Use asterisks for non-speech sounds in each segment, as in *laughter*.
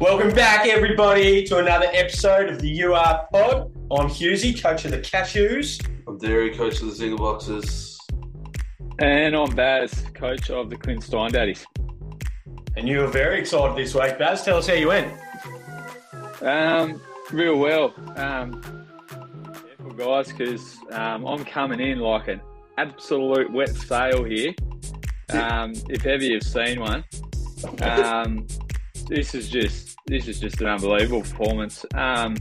Welcome back, everybody, to another episode of the UR Pod. I'm Husey, coach of the Cashews. I'm Darey, coach of the Single Boxes. And I'm Baz, coach of the Clint Stein Daddies. And you were very excited this week, Baz. Tell us how you went. Um, real well. Um, careful, guys, because um, I'm coming in like an absolute wet sail here. Um, if ever you've seen one, um, this is just this is just an unbelievable performance. Um,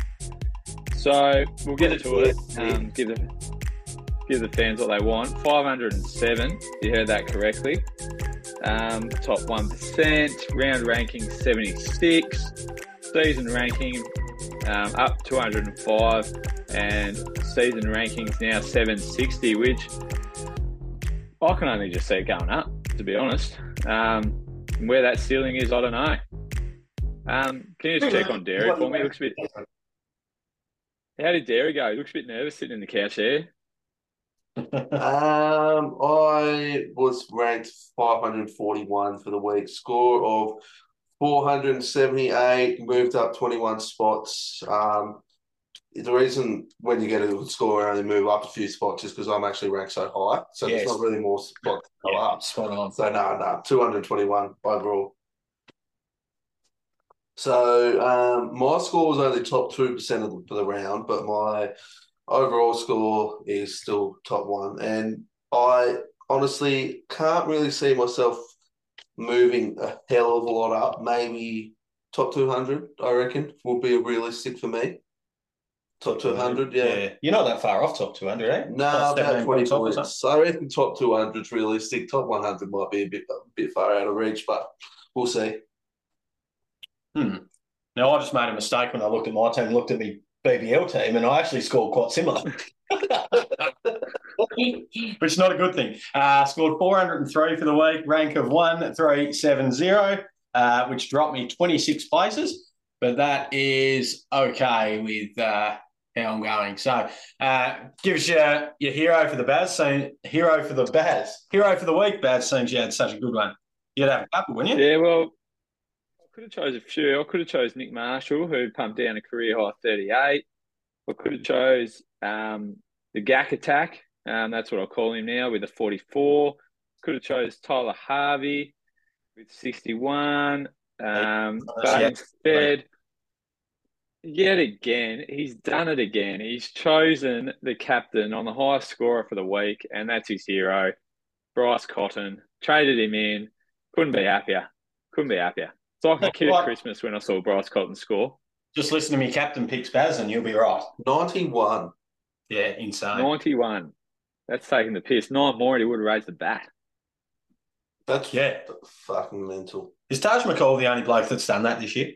so we'll get to it. Um, give the give the fans what they want. 507. You heard that correctly. Um, top one percent. Round ranking 76. Season ranking um, up 205, and season rankings now 760, which I can only just see it going up. To be honest, um, where that ceiling is, I don't know. Um, can you just check on Darey for me? It looks a bit. How did Darey go? He looks a bit nervous sitting in the couch here. Um, I was ranked 541 for the week. Score of 478, moved up 21 spots. Um, the reason when you get a good score and only move up a few spots is because I'm actually ranked so high. So Yes. there's not really more spots to go Yeah, up. spot on. So no, no, 221 overall. So um, my score was only top two percent of the, for the round, but my overall score is still top one, and I honestly can't really see myself moving a hell of a lot up. Maybe top two hundred, I reckon, would be realistic for me. Top two hundred, yeah. You're not that far off top 200, eh? No, about 17 twenty points points. I reckon top two hundred is realistic. Top one hundred might be a bit a bit far out of reach, but we'll see. Hmm. Now, I just made a mistake when I looked at my team, looked at me BBL team, and I actually scored quite similar. *laughs* Which is not a good thing. Uh, scored 403 for the week, rank of 1370, uh, which dropped me 26 places, but that is okay with uh, how I'm going. So, uh, gives you your hero for the Baz, so hero for the Baz, hero for the week, Baz seems you had such a good one. You'd have a couple, wouldn't you? Yeah, well, could have chose a few. I could have chose Nick Marshall, who pumped down a career high 38. I could have chose um, the Gak attack. Um, that's what I call him now with a 44. Could have chose Tyler Harvey with 61. Um, but instead, yet again, he's done it again. He's chosen the captain on the highest scorer for the week, and that's his hero, Bryce Cotton. Traded him in. Couldn't be happier. Couldn't be happier. It's like a kid Right. at Christmas when I saw Bryce Cotton score. Just listen to me, captain picks Baz, and you'll be right. Ninety-one. Yeah, insane. 91. That's taking the piss. Nine more and he would have raised the bat. That's Yeah. fucking mental. Is Taj McCall the only bloke that's done that this year?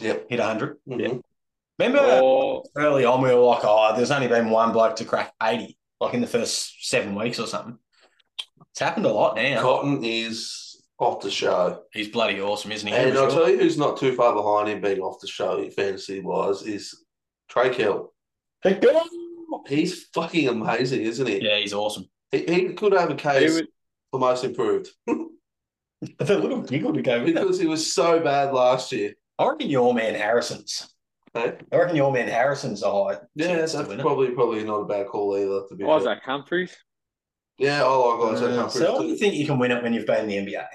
Yep. Hit 100? Mhm. Remember Oh, early on, we were like, oh, there's only been one bloke to crack 80, like in the first seven weeks or something. It's happened a lot now. Cotton is off the show. He's bloody awesome, isn't he? And I'll sure. tell you who's not too far behind him being off the show fantasy wise is Trey Kell. He's fucking amazing, isn't he? Yeah, he's awesome. He, he could have a he case would, for most improved *laughs* But the little giggle to go with it. because he was so bad last year. I reckon your man Harrison's. Hey? I reckon your man Harrison's a high. Yeah, that's to it. probably probably not a bad call either. To be fair. Isaac Humphries. Yeah, I like Isaac Uh, Humphries so I don't think you can win it when you've been in the NBA.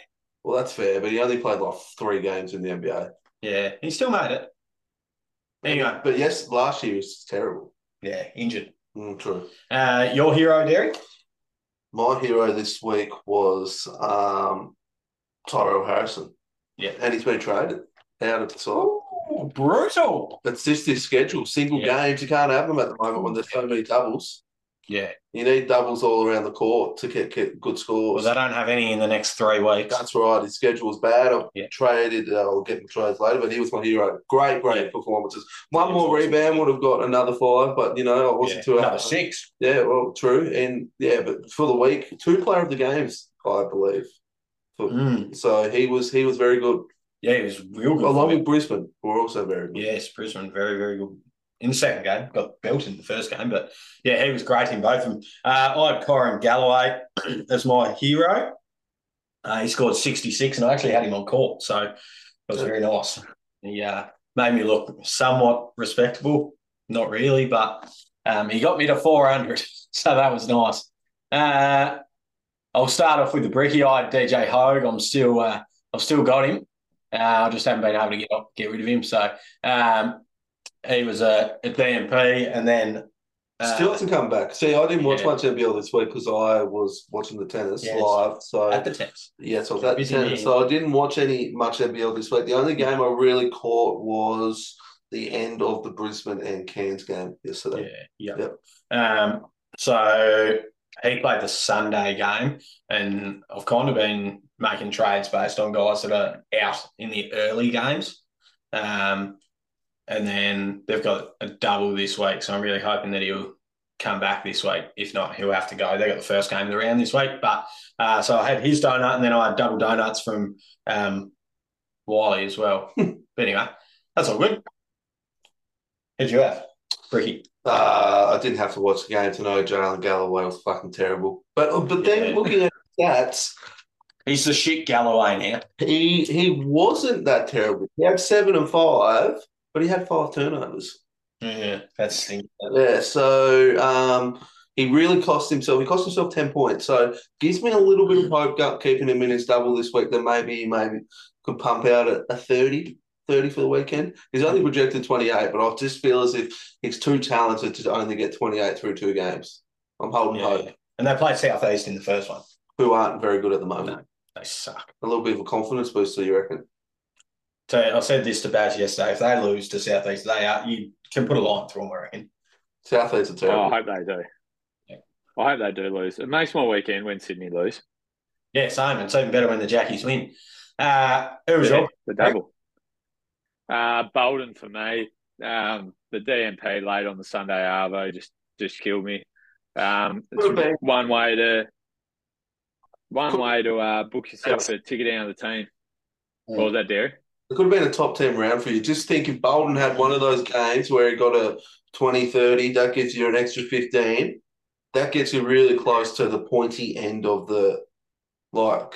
Well, that's fair, but he only played like three games in the NBA. Yeah, he still made it. Anyway, But yes, last year was terrible. yeah, injured. Mm, true. Uh, your hero, Derek? My hero this week was um, Tyrell Harrison. Yeah. And he's been traded out of the side. Ooh, brutal. It's just this schedule, single Yeah. games. You can't have them at the moment when there's so many doubles. Yeah. You need doubles all around the court to get, get good Well, scores. they don't have any in the next three weeks. That's right. His schedule's bad. I Yeah. traded. Uh, I'll get the trades later, but he was my hero. Great, great Yeah. performances. One was more awesome. rebound would have got another five, but you know I wasn't Yeah, too Another happy. six. Yeah, well, true, and yeah, but for the week, two player of the games, I believe. For, Mm. So he was he was very good. Yeah, he was real good. Along with Brisbane, were also very good. Yes, Brisbane, very, very good. In the second game, got built in the first game, but yeah, he was great in both of them. Uh, I had Kyrin Galloway *clears throat* as my hero. Uh, he scored 66, and I actually had him on court, so it was very nice. He uh, made me look somewhat respectable. Not really, but um, he got me to 400. *laughs* So that was nice. Uh, I'll start off with the bricky eyed DJ Hogue. I'm still, uh, I've still got him. Uh, I just haven't been able to get get rid of him. So um, he was a, a DMP, and then uh, Still hasn't come back. See, I didn't watch yeah. much NBL this week because I was watching the tennis Yeah, live. So at the tennis. yeah, I was at tennis, so I didn't watch any much NBL this week. The only game I really caught was the end of the Brisbane and Cairns game yesterday. Yeah, yeah. Um, so he played the Sunday game, and I've kind of been making trades based on guys that are out in the early games. Um, and then they've got a double this week, so I'm really hoping that he'll come back this week. If not, he'll have to go. They got the first game of the round this week, but uh, so I had his donut, and then I had double donuts from um, Wiley as well. *laughs* but anyway, that's all good. Who'd you have, Ricky? Uh, I didn't have to watch the game to know Jaylin Galloway was fucking terrible. But uh, but then Yeah. looking at stats, He's the shit Galloway now. he he wasn't that terrible. He had seven and five, but he had five turnovers. Yeah, that's thing. Yeah, so um, he really cost himself. He cost himself ten points. So gives me a little bit of hope gut keeping him in his double this week. That maybe he maybe could pump out a, a 30, 30 for the weekend. He's only projected twenty eight, but I just feel as if he's too talented to only get twenty eight through two games. I'm holding Yeah, hope. yeah. And they played Southeast in the first one. Who aren't very good at the moment. They suck. A little bit of a confidence booster, you reckon? So I said this to Baz yesterday. If they lose to Southeast, they are you can put a line through them. I reckon. Southeast are Oh, terrible. I hope they do. Yeah. I hope they do lose. It makes my weekend when Sydney lose. Yeah, same. It's even better when the Jackies win. Uh, who was Yeah, your the double. Uh, Bolden for me. Um, the DMP late on the Sunday Arvo just just killed me. Um, it's one way to one way to uh, book yourself a ticket out of the team. What was that, Derek? It could have been a top 10 round for you. Just think if Bolden had one of those games where he got a 20 30, that gives you an extra 15. That gets you really close to the pointy end of the like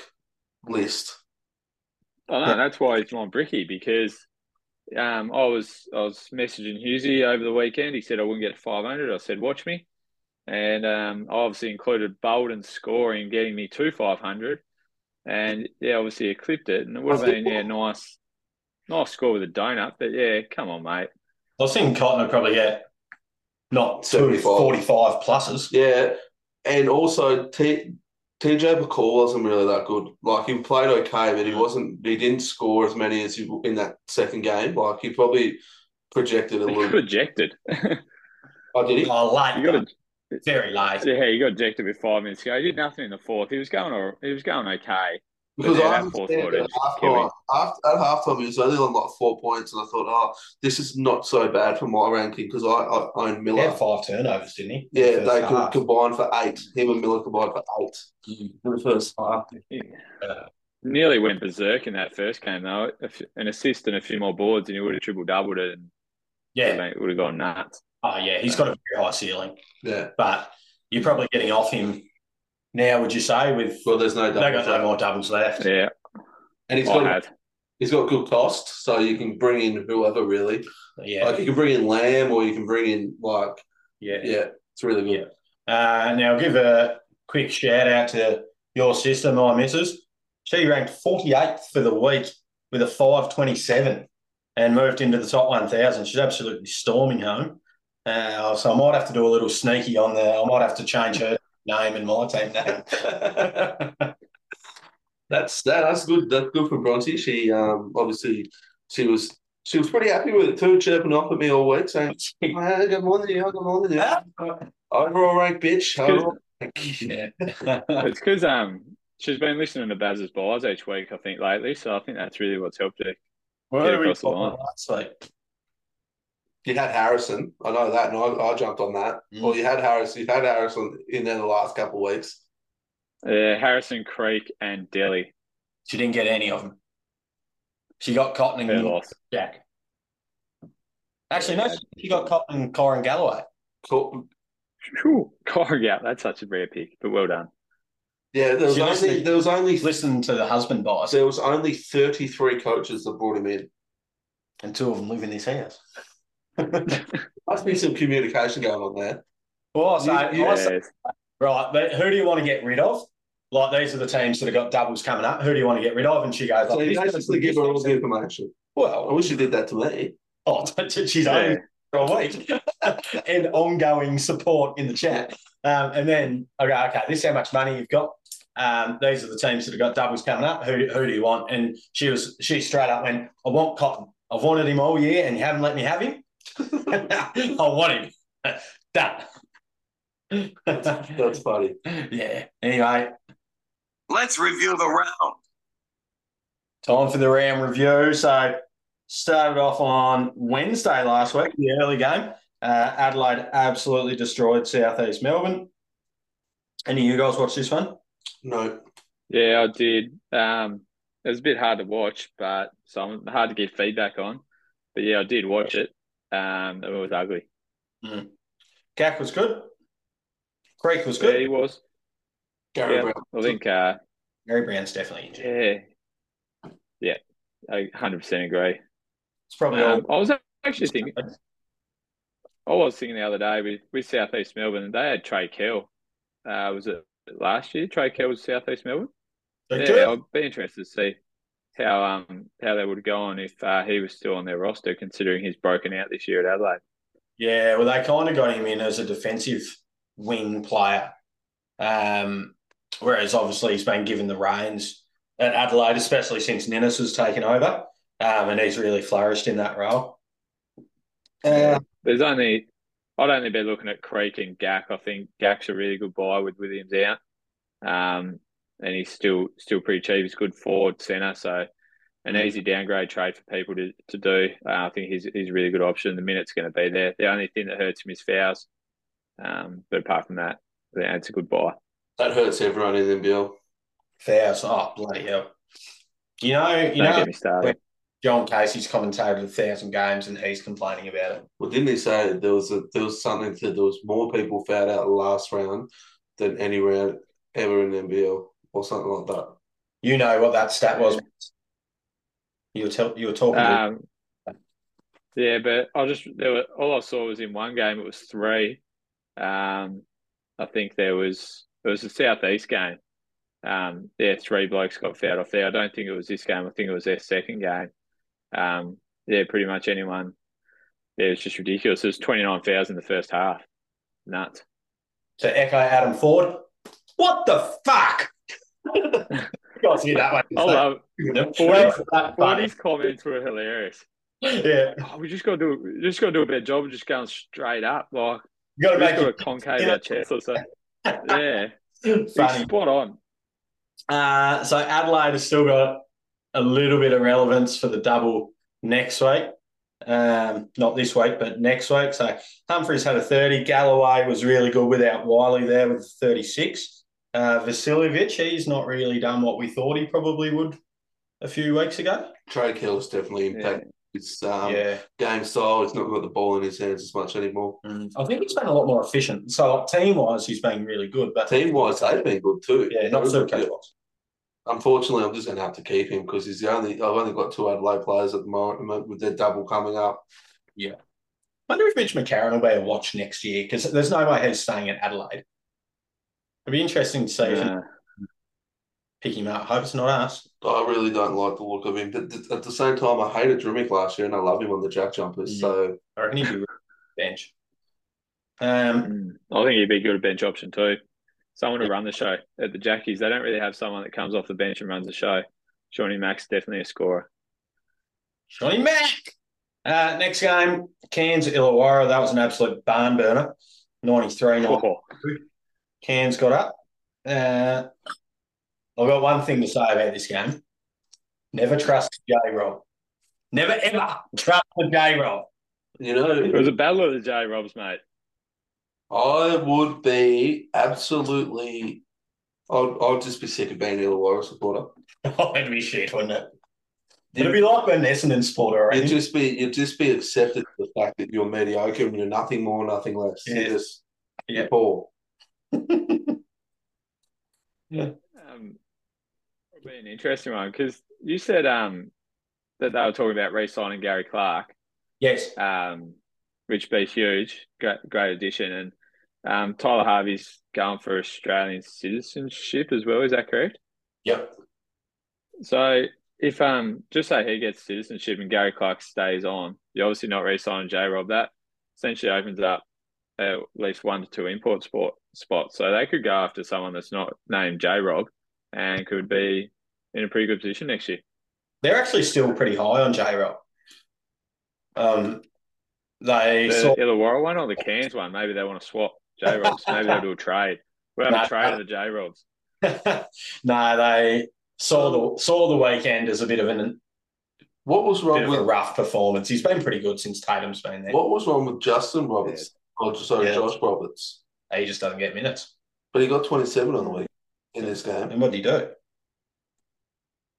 list. Oh no, that's why he's my bricky because um, I was I was messaging Husey over the weekend. He said I wouldn't get five hundred. I said watch me, and um, I obviously included Bolden scoring, getting me to five hundred, and yeah, obviously it clipped it, and it would have been yeah nice, nice score with a donut. But yeah, come on, mate. I was thinking Cotton would probably get not two 75. 45 pluses. Yeah. And also, T- TJ McCall wasn't really that good. Like, he played okay, but he wasn't, he didn't score as many as he in that second game. Like, he probably projected a You little got ejected. Oh, did he? Oh, late. you got though. very late. yeah, he got ejected with five minutes to go. He did nothing in the fourth. He was going all, he was going okay. Because I that understand at just killed halftime, after, at halftime, he was only on like four points, and I thought, oh, this is not so bad for my ranking because I, I own He Miller. had five turnovers, didn't he? Yeah, First they could half. combine for eight. Him and Miller combined for eight in the first half. Uh, Nearly went berserk in that first game though. A f- An assist and a few more boards, and he would have triple doubled it, and yeah. it would have gone nuts. Oh, yeah. He's got a very high ceiling, Yeah. but you're probably getting off him now, would you say? With Well, there's no they double. got no more doubles left. Yeah, And he's I got had. he's got good cost, so you can bring in whoever really. Yeah, Like you can bring in Lamb, or you can bring in like yeah. yeah, it's really good. Uh, now, give a quick shout out to your sister, my missus. She ranked 48th for the week with a 527 and moved into the top 1,000. She's absolutely storming home. Uh, so I might have to do a little sneaky on the. I might have to change her name and my team name. That's that, that's good. That's good for Bronte. She um obviously she was she was pretty happy with it too, chirping off at me all week, saying, "Hey, good morning, you, good morning, you. *laughs* Overall rank, bitch. Overall rank." yeah. It's because um she's been listening to Baz's bars each week, I think, lately. So I think that's really what's helped her. Well, Get who we across the line. last week? You had Harrison, I know that, and I, I jumped on that. Mm. Well, you had Harrison, you've had Harrison in there the last couple of weeks. Uh, Harrison Creek and Delly. She didn't get any of them. She got Cotton and loss. Jack. Actually, no, she got Cotton and Kyrin Galloway. Cool. Phew, Corrigan, that's such a rare pick, but well done. Yeah, there was only listened- there was only Listen to the husband bias. there was only thirty three coaches that brought him in. and two of them live in this house. Must be some communication going on there. Well, I say, I say- right, but who do you want to get rid of? Like these are the teams that have got doubles coming up. Who do you want to get rid of? And she goes, So like, you basically give her all the information. Well, I wish you did that to me. *laughs* oh, *laughs* she's Yeah. only for a week *laughs* and ongoing support in the chat. Um, and then I go, okay, this is how much money you've got. Um, these are the teams that have got doubles coming up. Who, who do you want? And she was she straight up went, I want Cotton. I've wanted him all year and you haven't let me have him. *laughs* I want him. *laughs* Done. That's funny. yeah. Anyway, Let's review the round. time for the round review. So started off on Wednesday last week, the early game. Uh, Adelaide absolutely destroyed Southeast Melbourne. Any of you guys watch this one? No. Yeah, I did. Um, it was a bit hard to watch, but so hard to give feedback on. But yeah, I did watch it. Um, it was ugly. Gak was good. Creek was good. Yeah, he was. Gary Yeah, Browne. I think. Uh, Gary Browne's definitely injured. yeah, yeah, I 100 percent agree. It's probably all. Um, I was actually thinking. I was thinking the other day with, with Southeast Melbourne, they had Trey Kell. Uh, was it last year? Trey Kell was Southeast Melbourne. They Yeah, do. I'd be interested to see how um how they would go on if uh, he was still on their roster, considering he's broken out this year at Adelaide. Yeah, well, they kind of got him in as a defensive wing player. Um, whereas obviously he's been given the reins at Adelaide, especially since Ninnis has taken over. Um, and he's really flourished in that role. Uh, There's only I'd only be looking at Creek and Gak. I think Gak's a really good buy with Williams out. Um, and he's still still pretty cheap. He's good forward centre, so an easy downgrade trade for people to, to do. Uh, I think he's he's a really good option. The minute's going to be there. The only thing that hurts him is fouls. Um, but apart from that, yeah, it's a good buy. That hurts everyone in the NBL. Fouls. Oh, bloody hell. You know, you Don't know, get me started. John Casey's commentated a thousand games and he's complaining about it. Well, didn't he say there was a, there was something to there was more people fouled out last round than any round ever in the NBL or something like that. You know what that stat was. You were, tell, you were talking to Um, yeah, but I just there were all I saw was in one game it was three. Um, I think there was it was a southeast game. Um, yeah, three blokes got fouled off there. I don't think it was this game. I think it was their second game. Um, yeah, pretty much anyone. Yeah, it's just ridiculous. There's 29 fouls in the first half. Nuts. to echo Adam Ford. What the fuck? Guys hear that one? I love Forty's comments were hilarious. Yeah, Oh, we just got to do just got to do a better job of just going straight up. Like you got to make got it concave our chest or so. Yeah, *laughs* funny. spot on. Uh, so Adelaide has still got a little bit of relevance for the double next week. Um, not this week, but next week. So Humphries had a 30. Galloway was really good without Wiley there with 36. Uh, Vasiljevic, he's not really done what we thought he probably would a few weeks ago. Trey Kell's definitely Yeah. impacted his um, yeah. game style. He's not got the ball in his hands as much anymore. Mm. I think he's been a lot more efficient. So like, team wise, he's been really good. But Team wise, they've been good too. yeah, not super coach wise. Unfortunately, I'm just going to have to keep him because he's the only. I've only got two Adelaide players at the moment with their double coming up. Yeah. I wonder if Mitch McCarron will be a watch next year because there's no way he's staying at Adelaide. It'd be interesting to see if he Uh, pick him up. Hope it's not us. I really don't like the look of him. But at the same time, I hated Drmic last year, and I love him on the jack jumpers. Mm. So I reckon he'd be really bench. Um, mm, I think he'd be a good bench option too. Someone to run the show at the Jackies. They don't really have someone that comes off the bench and runs the show. Shawnee Mack's definitely a scorer. Johnny Mack. Uh, next game, Cairns Illawarra. That was an absolute barn burner. 93 9. Oh, Cairns got up. Uh, I've got one thing to say about this game. Never trust J Rob. Never ever trust the J Rob. you know, it was a battle of the J Robs, mate. I would be absolutely. I'd, I'd just be sick of being an Illawarra supporter. *laughs* Oh, it'd be shit, wouldn't it? It'd be like when Essendon supporter, I You'd just be you'd just be accepted to the fact that you're mediocre and you're nothing more, nothing less. Yeah. You're just Yeah. you're poor. Um, it'll be an interesting one because you said um that they were talking about re-signing Gary Clark, Yes. um, which be huge, great, great addition. And um, Tyler Harvey's going for Australian citizenship as well. Is that correct? Yep. So if um just say he gets citizenship and Gary Clark stays on, you're obviously not re-signing J Rob. That essentially opens up at least one to two import sport spots. So they could go after someone that's not named J Rob and could be in a pretty good position next year. They're actually still pretty high on J Rob. Um, they The saw Illawarra one or the Cairns one, maybe they want to swap J Robs. *laughs* maybe they'll do a trade. We'll have No. a trade of the J Robs. no, they saw the saw the weekend as a bit of an What was bit wrong of a with rough performance. He's been pretty good since Tatum's been there. what was wrong with Justin Roberts? Oh, sorry, Yeah. Josh Roberts. He just doesn't get minutes. But he got 27 on the week in this game. And what did he do?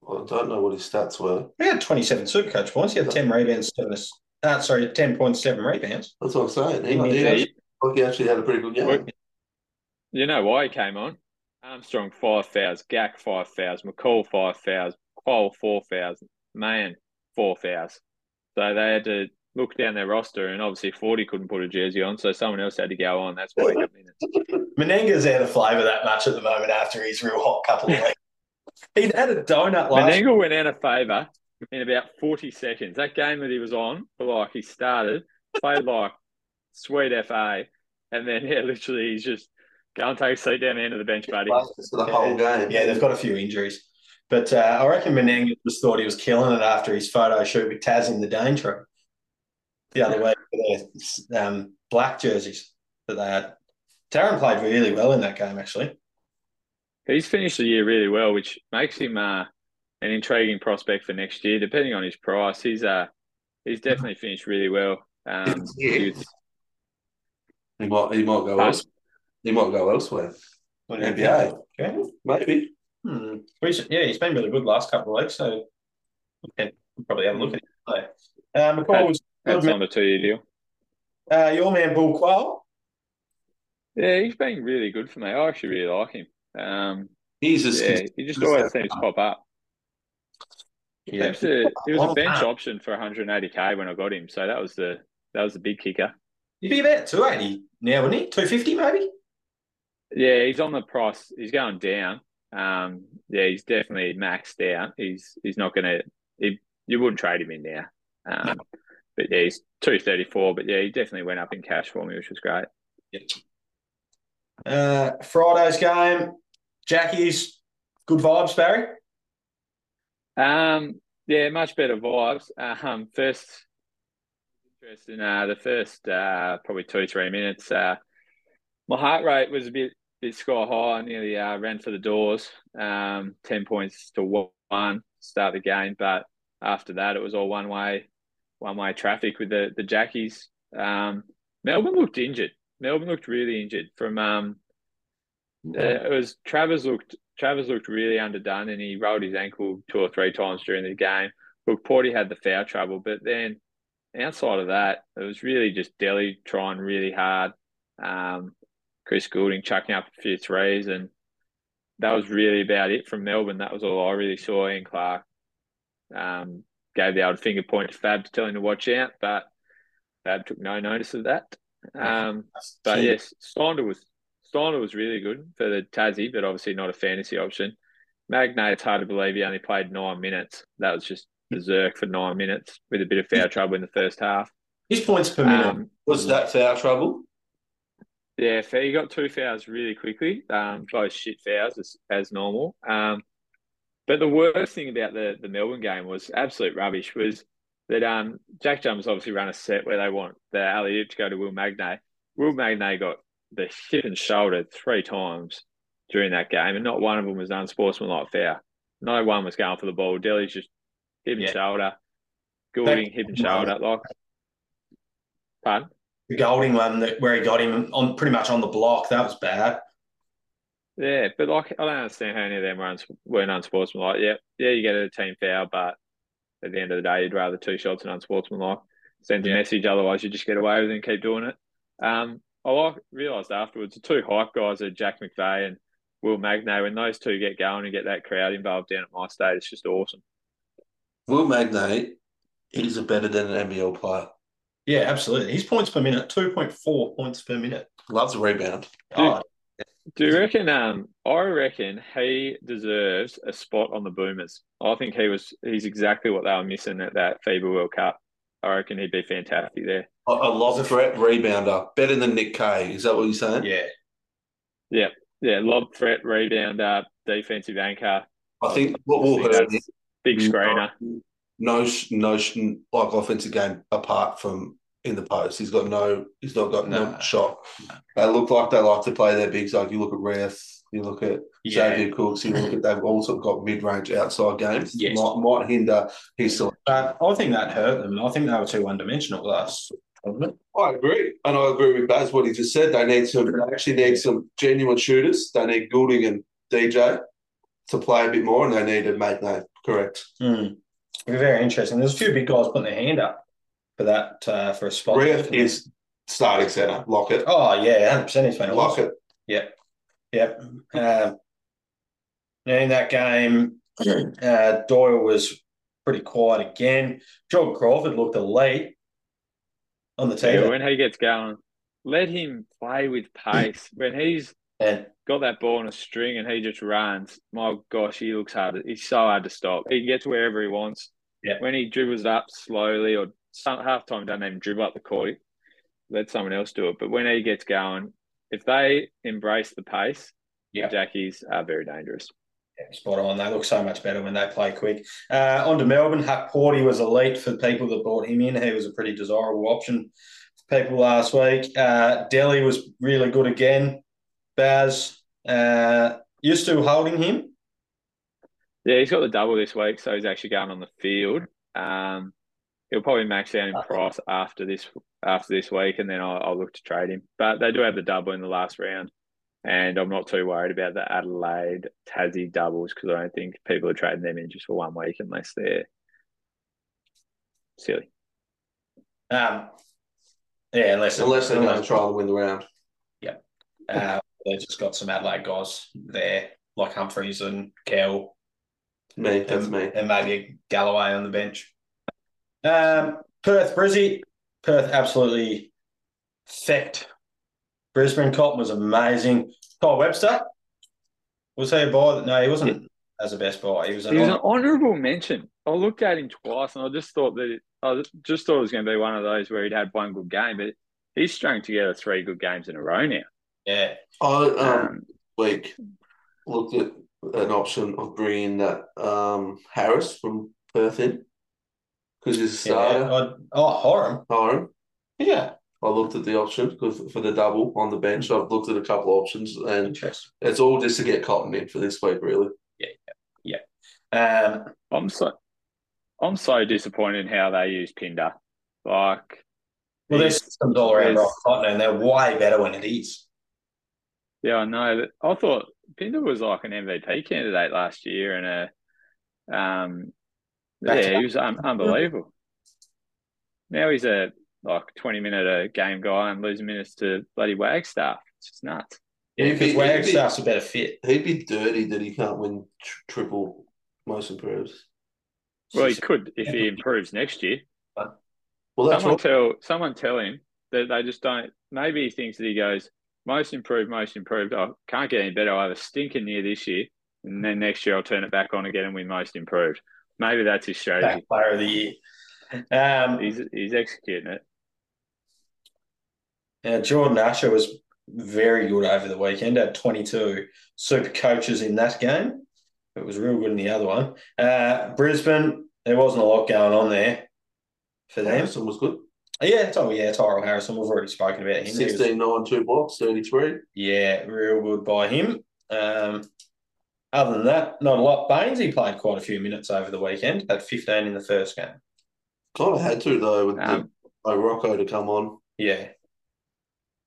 I don't know what his stats were. He had 27 super coach points. He had 10 rebounds, seven ass- uh, sorry, 10.7 rebounds. That's what I'm saying. He, Yeah, he, actually, he actually had a pretty good game. You know why he came on? Armstrong five fouls, Gak five fouls, McCall five fouls, Cole four fouls, Man four fouls. So they had to look down their roster, and obviously Forty couldn't put a jersey on, so someone else had to go on. That's why he got minutes. *laughs* Mennenga's out of flavour that much at the moment after his real hot couple of weeks. He'd had a donut last Mennenga went out of favour in about forty seconds. That game that he was on, like he started, played like sweet FA, and then yeah, literally he's just go and take a seat down the end of the bench, buddy. For the whole game. Yeah, they've got a few injuries. But uh, I reckon Mennenga just thought he was killing it after his photo shoot with Taz in the Daintree the other week for their um, black jerseys that they had. Taran played really well in that game, actually. He's finished the year really well, which makes him uh, an intriguing prospect for next year. Depending on his price, he's uh he's definitely finished really well. Um, Yeah. he was- He might he might go Huh? else. He might go elsewhere. What do NBA. Okay. Maybe. Hmm. Recent- Yeah, he's been really good last couple of weeks, so we can probably have a look at him. play. Uh, McCall was that's good. on a two-year deal. Uh, your man, Bull Quell. Yeah, he's been really good for me. I actually really like him. Um, He's just yeah, he just always seems to pop up. He, Yeah. seems to- he was a bench wow. option for 180k when I got him, so that was the that was the big kicker. He'd be about 280 now, wouldn't he? 250 maybe? Yeah, he's on the price. He's going down. Um, yeah, he's definitely maxed out. He's he's not going to. You wouldn't trade him in now. Um, but yeah, he's two thirty four. But yeah, he definitely went up in cash for me, which was great. Uh, Friday's game, Jackie's good vibes, Barry. Um, yeah, much better vibes. Um, first, interesting. Uh, the first uh, probably two three minutes. Uh, my heart rate was a bit bit sky high. I nearly uh, ran for the doors. Um, ten points to one start the game, but after that it was all one way, one way traffic with the the Jackies. Um, Melbourne looked injured. Melbourne looked really injured. From um, uh, it was Travers looked Travers looked really underdone, and he rolled his ankle two or three times during the game. Look, Porty had the foul trouble, but then outside of that, it was really just Delly trying really hard. Um, Chris Goulding chucking up a few threes, and that was really about it from Melbourne. That was all I really saw. Ian Clark um, gave the old finger point to Fab to tell him to watch out, but Fab took no notice of that. Um, but yes, Steiner was Steiner was really good for the Tassie, but obviously not a fantasy option. Magnay, it's hard to believe he only played nine minutes. That was just berserk for nine minutes with a bit of foul trouble in the first half. His points per minute. Um, was that foul trouble? Yeah, fa- he got two fouls really quickly, um, both shit fouls as, as normal. Um, but the worst thing about the, the Melbourne game was absolute rubbish. Was that um, Jack Jumpers obviously ran a set where they want the alley oop to go to Will Magnay. Will Magnay got the hip and shoulder three times during that game, and not one of them was unsportsmanlike foul. No one was going for the ball. Delly's just hip and Yeah. shoulder, Goulding hip and shoulder. Like, pardon? the Goulding one that where he got him on pretty much on the block. That was bad. Yeah, but like I don't understand how any of them were uns- weren't unsportsmanlike. Yeah, yeah, you get a team foul, but at the end of the day, you'd rather two shots than unsportsmanlike. Sends a Yeah. message, otherwise you just get away with it and keep doing it. Um, I like realised afterwards the two hype guys are Jack McVeigh and Will Magnay. When those two get going and get that crowd involved down at my state, it's just awesome. Will Magnay is a better than an NBL player. Yeah, absolutely. His points per minute, 2.4 points per minute. Loves a rebound. Oh, Do you reckon? Um, I reckon he deserves a spot on the Boomers. I think he was. He's exactly what they were missing at that FIBA World Cup. I reckon he'd be fantastic there. A, a lob threat rebounder. Better than Nick Kay. Is that what you're saying? yeah. Yeah, yeah. lob threat, rebounder, defensive anchor, I think what will think hurt that's big screener. no sh- no like offensive game apart from in the post. He's got no he's not got no, No. shot. They look like they like to play their bigs. Like you look at Reth, you look at Yeah. Xavier Cooks, you look at they've also got mid range outside games. Yes. Might might hinder his selection. But I think that hurt them. I think they were too one dimensional last tournament. I agree. And I agree with Baz what he just said. They need some they actually need some genuine shooters. They need Goulding and DJ to play a bit more and they need to make that correct. Hmm. It'll be very interesting. There's a few big guys putting their hand up for that uh, for a spot. Reth is starting centre. Lock it. Oh yeah, 100% he's been Lock awesome. it. Yep. Yep. Um, in that game, *clears throat* uh, Doyle was pretty quiet again. Jordan Crawford looked elite on the team. Yeah, when he gets going, let him play with pace. *clears throat* when he's And got that ball on a string and he just runs, my gosh, he looks hard. He's so hard to stop. He can get to wherever he wants. Yeah. When he dribbles it up slowly or some half time doesn't even dribble up the court, let someone else do it. But when he gets going, if they embrace the pace, Yeah. the Jackies are very dangerous. yeah, spot on. They look so much better when they play quick. Uh, on to Melbourne. Hukporti was elite for the people that brought him in. He was a pretty desirable option for people last week. Uh, Delly was really good again. Baz, uh, you still holding him? Yeah, he's got the double this week, so he's actually going on the field. Um, he'll probably max out in price after this after this week, and then I'll, I'll look to trade him. But they do have the double in the last round, and I'm not too worried about the Adelaide Tassie doubles because I don't think people are trading them in just for one week unless they're silly. Um, yeah, unless Unless they're going to try and win the round. Uh, they just got some Adelaide guys there, like Humphries and Kell, Me, that's and, me. and maybe Galloway on the bench. Um, Perth, Brizzy, Perth absolutely fecked. Brisbane Cotton was amazing. Kyle Webster was he a buy? No, he wasn't as a best buy. He was an He was an honourable mention. I looked at him twice, and I just thought that it, I just thought it was going to be one of those where he'd had one good game, but he's strung together three good games in a row now. yeah. I um, Um, week looked at an option of bringing that um, Harris from Perth in because he's a yeah. starter. I, oh, Horam. Hyrum. Yeah. I looked at the option because for the double on the bench. I've looked at a couple of options, and it's all just to get Cotton in for this week, really. Yeah, yeah. Um, I'm so I'm so disappointed in how they use Pinder. Like, well, there's systems all around There's- Rock Cotton, and they're way better when it is. yeah, I know that. I thought Pinder was like an MVP candidate last year, and a um, Back to yeah, he was un- *laughs* unbelievable. Now he's a like 20 minute a game guy and losing minutes to bloody Wagstaff. It's just nuts. Yeah, because be- he'd be- Wagstaff's a better fit. He'd be dirty that he can't win tr- triple most improves. Well, he could if he improves next year. Well, that's someone what, tell someone tell him that they just don't. Maybe he thinks that he goes most improved, most improved. I can't get any better. I have a stinker year this year, and then next year I'll turn it back on again and win most improved. Maybe that's his strategy. Back player of the year. Um, He's he's executing it. Yeah, Jordan Asher was very good over the weekend. Had 22 super coaches in that game. It was real good in the other one. Uh, Brisbane, there wasn't a lot going on there for them. Harrison was good. Yeah, oh yeah, Tyrell Harrison. We've already spoken about him. He was- 16, 9, 2 blocks, 33. yeah, real good by him. Um, other than that, not a lot. Baines, he played quite a few minutes over the weekend. Had 15 in the first game. Kind of had to, though, with Um, the, like, Rocco to come on. Yeah.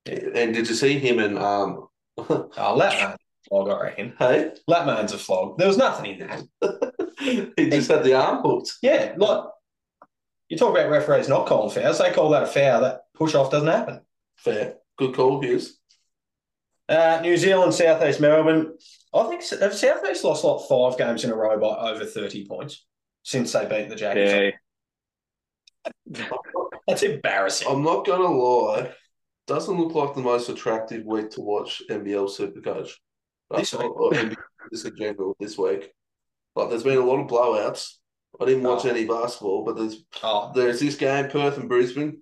And did you see him and um? *laughs* Oh, Latman's a flog, I reckon. hey, Latman's a flog. There was nothing in that. *laughs* he just had the arm hooked. Yeah, like you talk about referees not calling fouls. They call that a foul. That push off doesn't happen. Fair, good call, Hughes. Uh, New Zealand, Southeast Melbourne. I think have Southeast lost like five games in a row by over thirty points. since they beat the Jackies. Yeah, *laughs* That's embarrassing. I'm not gonna lie. Doesn't look like the most attractive week to watch NBL Supercoach. This Or- week? or NBL this in general this week. Like there's been a lot of blowouts. I didn't watch Oh. any basketball, but there's Oh, there's this game, Perth and Brisbane,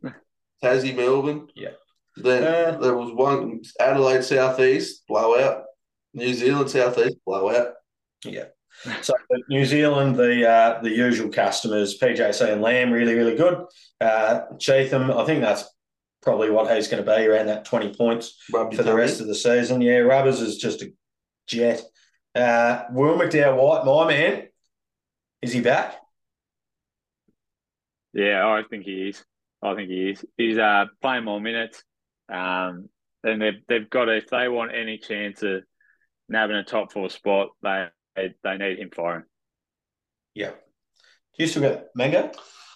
Tassie, Melbourne. Yeah. Then Uh, there was one Adelaide Southeast blowout, New Zealand Southeast blowout. yeah. So New Zealand, the uh, the usual customers, PJC and Lamb, really, really good. Uh, Cheatham, I think that's probably what he's going to be around that 20 points Rugby for the tummy. rest of the season. Yeah, Rubbers is just a jet. Uh, Will McDowell White, my man, is he back? yeah, I think he is. I think he is. He's uh, playing more minutes. Um, and they've they've got to, if they want any chance of nabbing a top four spot, they they, they need him firing. Yeah. You still got Mango?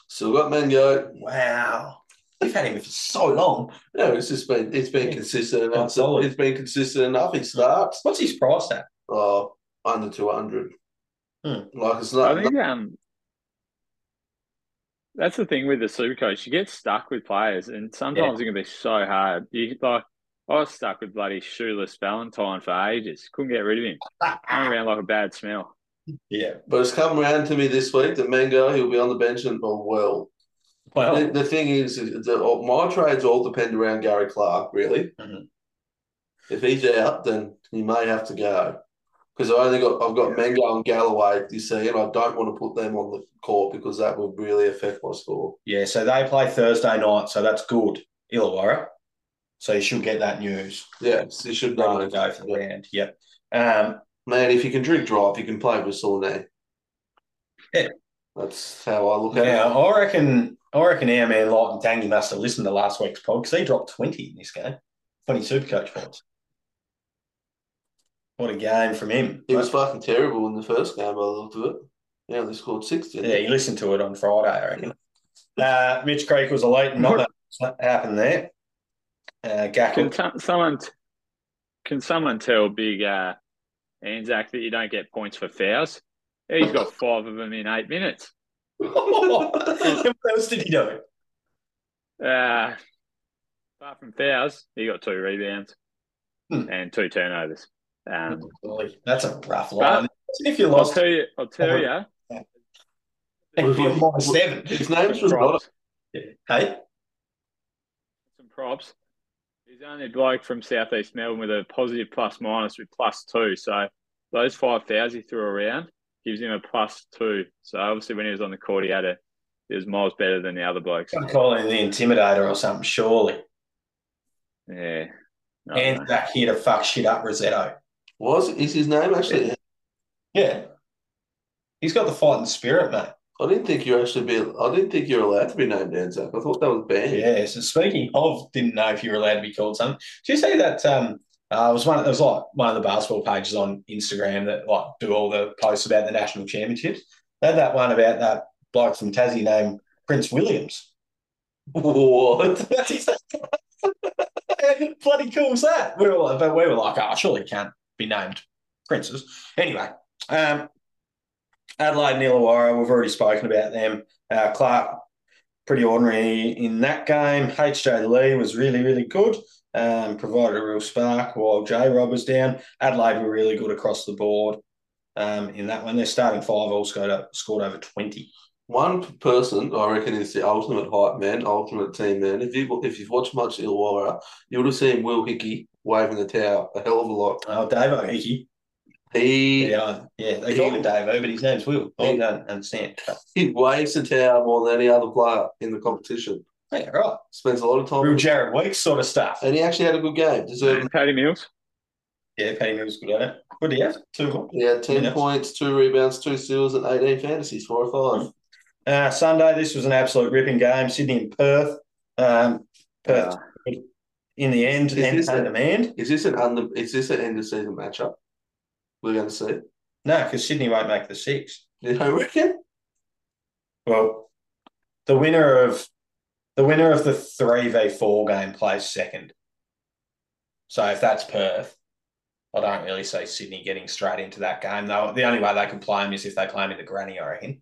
Still got Mango. Wow. We've had him for so long. No, it's just been it's been Yeah. consistent enough. solid. It's been consistent enough. He starts What's his price at? Oh, under two hundred. Hmm. Like it's not. I think um, that's the thing with the Supercoach. You get stuck with players, and sometimes it can be so hard. You like, I was stuck with bloody shoeless Valentine for ages. Couldn't get rid of him. Went around like a bad smell. Yeah. but it's come around to me this week that Mango he'll be on the bench and oh well. Well, The, the thing is, is that all- my trades all depend around Gary Clark. Really, Mhm. if he's out, then he may have to go. Because I only got I've got Mango and Galloway this year, and I don't want to put them on the court because that would really affect my score. yeah, so they play Thursday night, so that's good. Illawarra. So you should get that news Yeah, you should know. than go for the round. Yep. Um, Man, if you can drink drive, you can play with Saulnay. Yeah. *laughs* That's how I look at now, it. I reckon I reckon our man Light and Tangy must have listened to last week's pod because he dropped 20 in this game. 20 super coach points. What a game from him. He was fucking terrible in the first game. I looked at it. Yeah, they scored six. Didn't Yeah, they? you listened to it on Friday, I reckon. Uh, Mitch Creek was a late Not that happened there. Uh, Can Gackle. t- someone can someone tell Big uh, Anzac that you don't get points for fouls? He's got five of them in eight minutes. *laughs* what else did he do? Uh, apart from fouls, he got two rebounds Hmm. and two turnovers. Um, That's a rough line. If you I'll lost, tell you, I'll tell you. if you're minus seven. His name's Renata. props. Hey, Some props. He's the only bloke from Southeast Melbourne with a positive plus minus with plus two. So those five fouls he threw around gives him a plus two. So obviously when he was on the court, he had a he was miles better than the other blokes. I'm calling the Intimidator or something, surely. Yeah. And back here to fuck shit up, Rissetto. Was is his name actually? Yeah. He's got the fighting spirit, mate. I didn't think you actually be. I didn't think you were allowed to be named Anzac. I thought that was banned. Yeah. So speaking of, didn't know if you were allowed to be called something. Did you see that? Um, uh, it was one. It was like one of the basketball pages on Instagram that like do all the posts about the national championships. They had that one about that bloke from Tassie named Prince Williams. What? *laughs* Bloody cool that. We were like, but we were like, oh, surely can't be named princes. Anyway, um, Adelaide and Illawarra, we've already spoken about them. Uh, Clark, pretty ordinary in that game. HJ Lee was really, really good. Um, provided a real spark while J Rob was down. Adelaide were really good across the board um, in that one. Their starting five all scored, scored over 20. One person, I reckon, is the ultimate hype man, ultimate team man. If you if you've watched much Illawarra, you would have seen Will Hickey waving the towel a hell of a lot. Oh, Dave O'Hickey. He Yeah, yeah, they call him Dave, but his name's Will. I don't understand. he waves the towel more than any other player in the competition. Yeah, right. Spends a lot of time, Real Jared Weeks sort of stuff. and he actually had a good game. Deserving. Paddy Mills. Yeah, Paddy Mills good at it. What do you have? Two more. He had ten Yeah. points, two rebounds, two steals, and eighteen fantasies, four or five. Hmm. Uh, Sunday, this was an absolute ripping game. Sydney and Perth. Um, Perth in the end, Is and this and a- demand. Is this an under? Is this an end of season matchup? We're going to see. No, because Sydney won't make the six. You don't reckon? Well, the winner of the winner of the three v four game plays second. So if that's Perth, I don't really see Sydney getting straight into that game. Though the only way they can play them is if they play them in the granny, I reckon.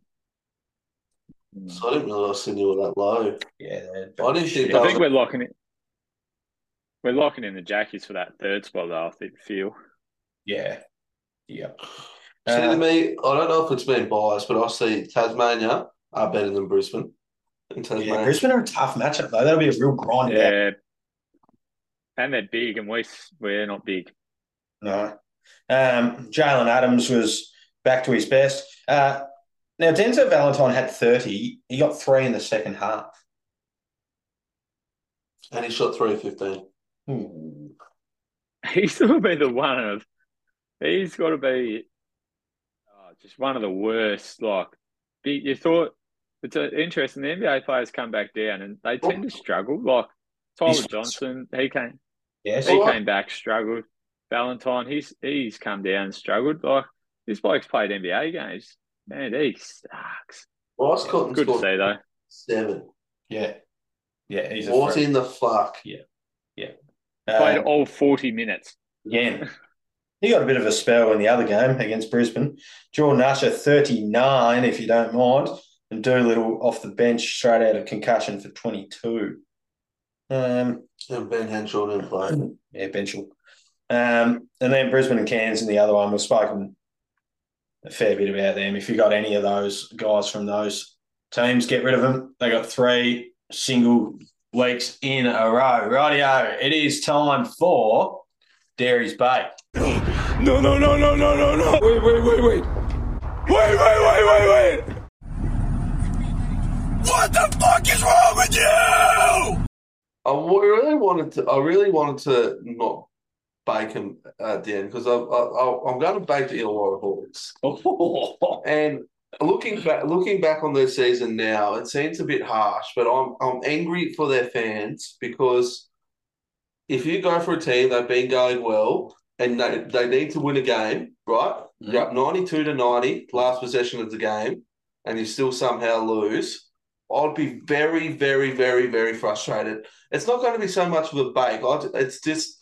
So I didn't realise Sydney were that low. Yeah, I didn't think I think we're locking it. We're locking in the Jackies for that third spot, though. I think feel. yeah, yeah. See, to Uh, me, I don't know if it's been biased, but I see Tasmania are better than Brisbane. In Tasmania. yeah, Brisbane are a tough matchup though. That'll be a real grind. out. Yeah. And they're big, and we we're not big. No. Um, Jalen Adams was back to his best. Uh, now, Denzel Valentine had 30. He got three in the second half. And he shot 315. Ooh. *laughs* He's got to be the one of. He's got to be oh, just one of the worst. Like, you thought it's uh, interesting. The NBA players come back down, and they tend to struggle. Like Tyler He's- Johnson, he came Yes. he Well, came back, struggled. Valentine, he's he's come down and struggled. Like this bloke's played NBA games. Man, he sucks. Ross Cotton Good to scored see though. seven. Yeah. Yeah, he's a What freak. in the fuck? Yeah. Yeah. Played Uh, all forty minutes. Yeah. *laughs* He got a bit of a spell in the other game against Brisbane. Jordan Usher, 39, if you don't mind. And Doolittle off the bench straight out of concussion for 22. Um, And Ben Henshall didn't play. Yeah, Benchel. Um, and then Brisbane and Cairns in the other one. We've spoken a fair bit about them. If you got any of those guys from those teams, get rid of them. They got three single weeks in a row. Rightio, it is time for Darey's Bake. No, no, no, no, no, no, no. Wait, wait, wait, wait. Wait, wait, wait, wait, wait. What the fuck is wrong with you? I really wanted to. I really wanted to not at the end because I, I, I, I'm going to bake the Illawarra Hawks. And looking back, looking back on their season now, it seems a bit harsh, but I'm I'm angry for their fans because if you go for a team they've been going well and they, they need to win a game, right? Mm-hmm. You're up 92 to 90, last possession of the game, and you still somehow lose. I'd be very, very, very, very frustrated. It's not going to be so much of a bake. I, it's just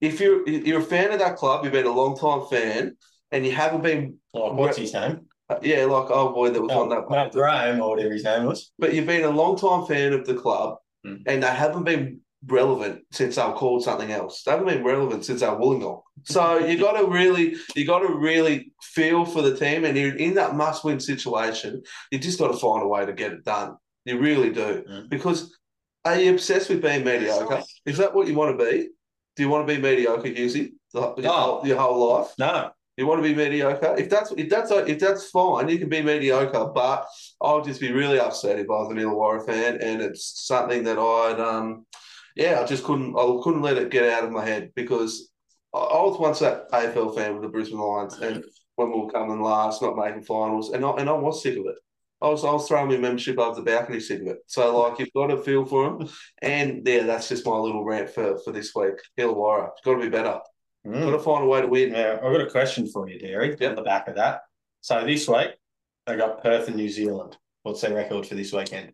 if you're you're a fan of that club, you've been a long time fan, and you haven't been Like, what's his name? uh, Yeah, like oh boy, that was on that. Matt Graham or whatever his name was. But you've been a long time fan of the club, Mm. and they haven't been relevant since they were called something else. They haven't been relevant since they were Wollongong. So you got to really, you got to really feel for the team, and you're in that must-win situation. You just got to find a way to get it done. You really do, Mm. because are you obsessed with being mediocre? Is that what you want to be? Do you want to be mediocre, Husey, your, No. whole, your whole life? No. You want to be mediocre? If that's if that's if that's fine, you can be mediocre. But I'll just be really upset if I was an Illawarra fan, and it's something that I'd um, yeah, I just couldn't I couldn't let it get out of my head because I, I was once that AFL fan with the Brisbane Lions, and when we were coming last, not making finals, and I, and I was sick of it. I was I was throwing my membership over the balcony, it. So like you've got to feel for them, and yeah, that's just my little rant for for this week. Illawarra, it's got to be better. Mm. Got to find a way to win. Now, I've got a question for you, Darey, Yep. on the back of that. So this week, they got Perth and New Zealand. What's their record for this weekend?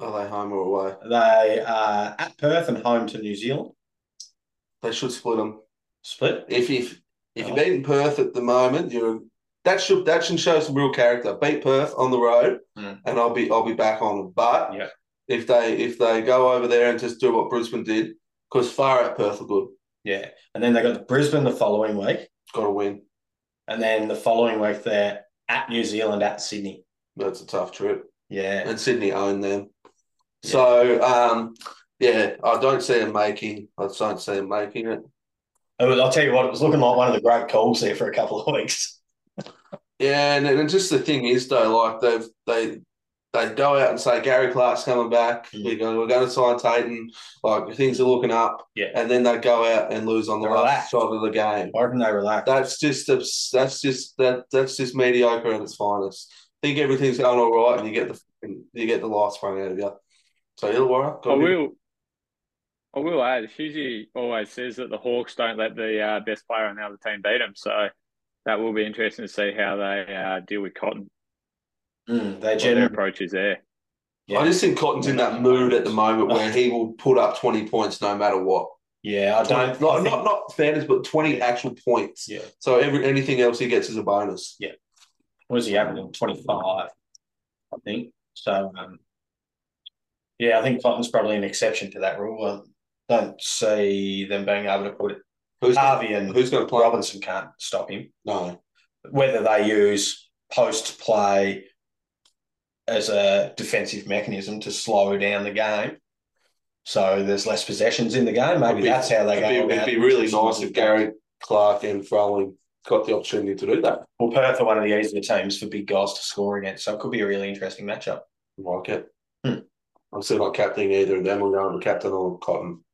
Are they home or away? They are at Perth and home to New Zealand. They should split them. Split. If if if you're Oh. beating Perth at the moment, you're that should that should show some real character. Beat Perth on the road, Mm. and I'll be I'll be back on them. But Yeah. if they if they go over there and just do what Brisbane did, because far out Perth are good, Yeah. And then they got to Brisbane the following week. got to win. And then the following week, they're at New Zealand, at Sydney. That's a tough trip, Yeah. and Sydney own them. So um, yeah, I don't see them making. I don't see them making it. Oh, I'll tell you what, it was looking like one of the great calls there for a couple of *laughs* weeks. Yeah, and, and just the thing is though, like they've they they go out and say Gary Clark's coming back. Mm. We're going we're going to sign Tatum. Like things are looking up. Yeah. and then they go out and lose on the They're last relaxed. shot of the game. Why didn't they relax? That's just a, that's just that that's just mediocre at its finest. Think everything's going all right, and you get the you get the light sprung out of you. So Illawarra, I got I be- will. I will add. Husey always says that the Hawks don't let the uh, best player on the other team beat them, so that will be interesting to see how they uh, deal with Cotton. Mm, they What their generally. approach is there. I just think Cotton's in that mood at the moment where he will put up twenty points no matter what. Yeah, I 20, don't. not, I think- not not fantasy, but twenty actual points. Yeah. So every anything else he gets is a bonus. Yeah. What is he averaging? 25. I think. So, um, yeah, I think Cotton's probably an exception to that rule. I don't see them being able to put it. Who's Harvey and who's going to play? Robinson can't stop him. No. Whether they use post play as a defensive mechanism to slow down the game, so there's less possessions in the game. Maybe be- that's how they It'd go. be, it'd be really nice if Gary Clark and Froling got the opportunity to do that. Well, Perth are one of the easier teams for big guys to score against, so it could be a really interesting matchup. I like it. Hmm. I'm still not captaining either of them. I'm going to captain on Cotton.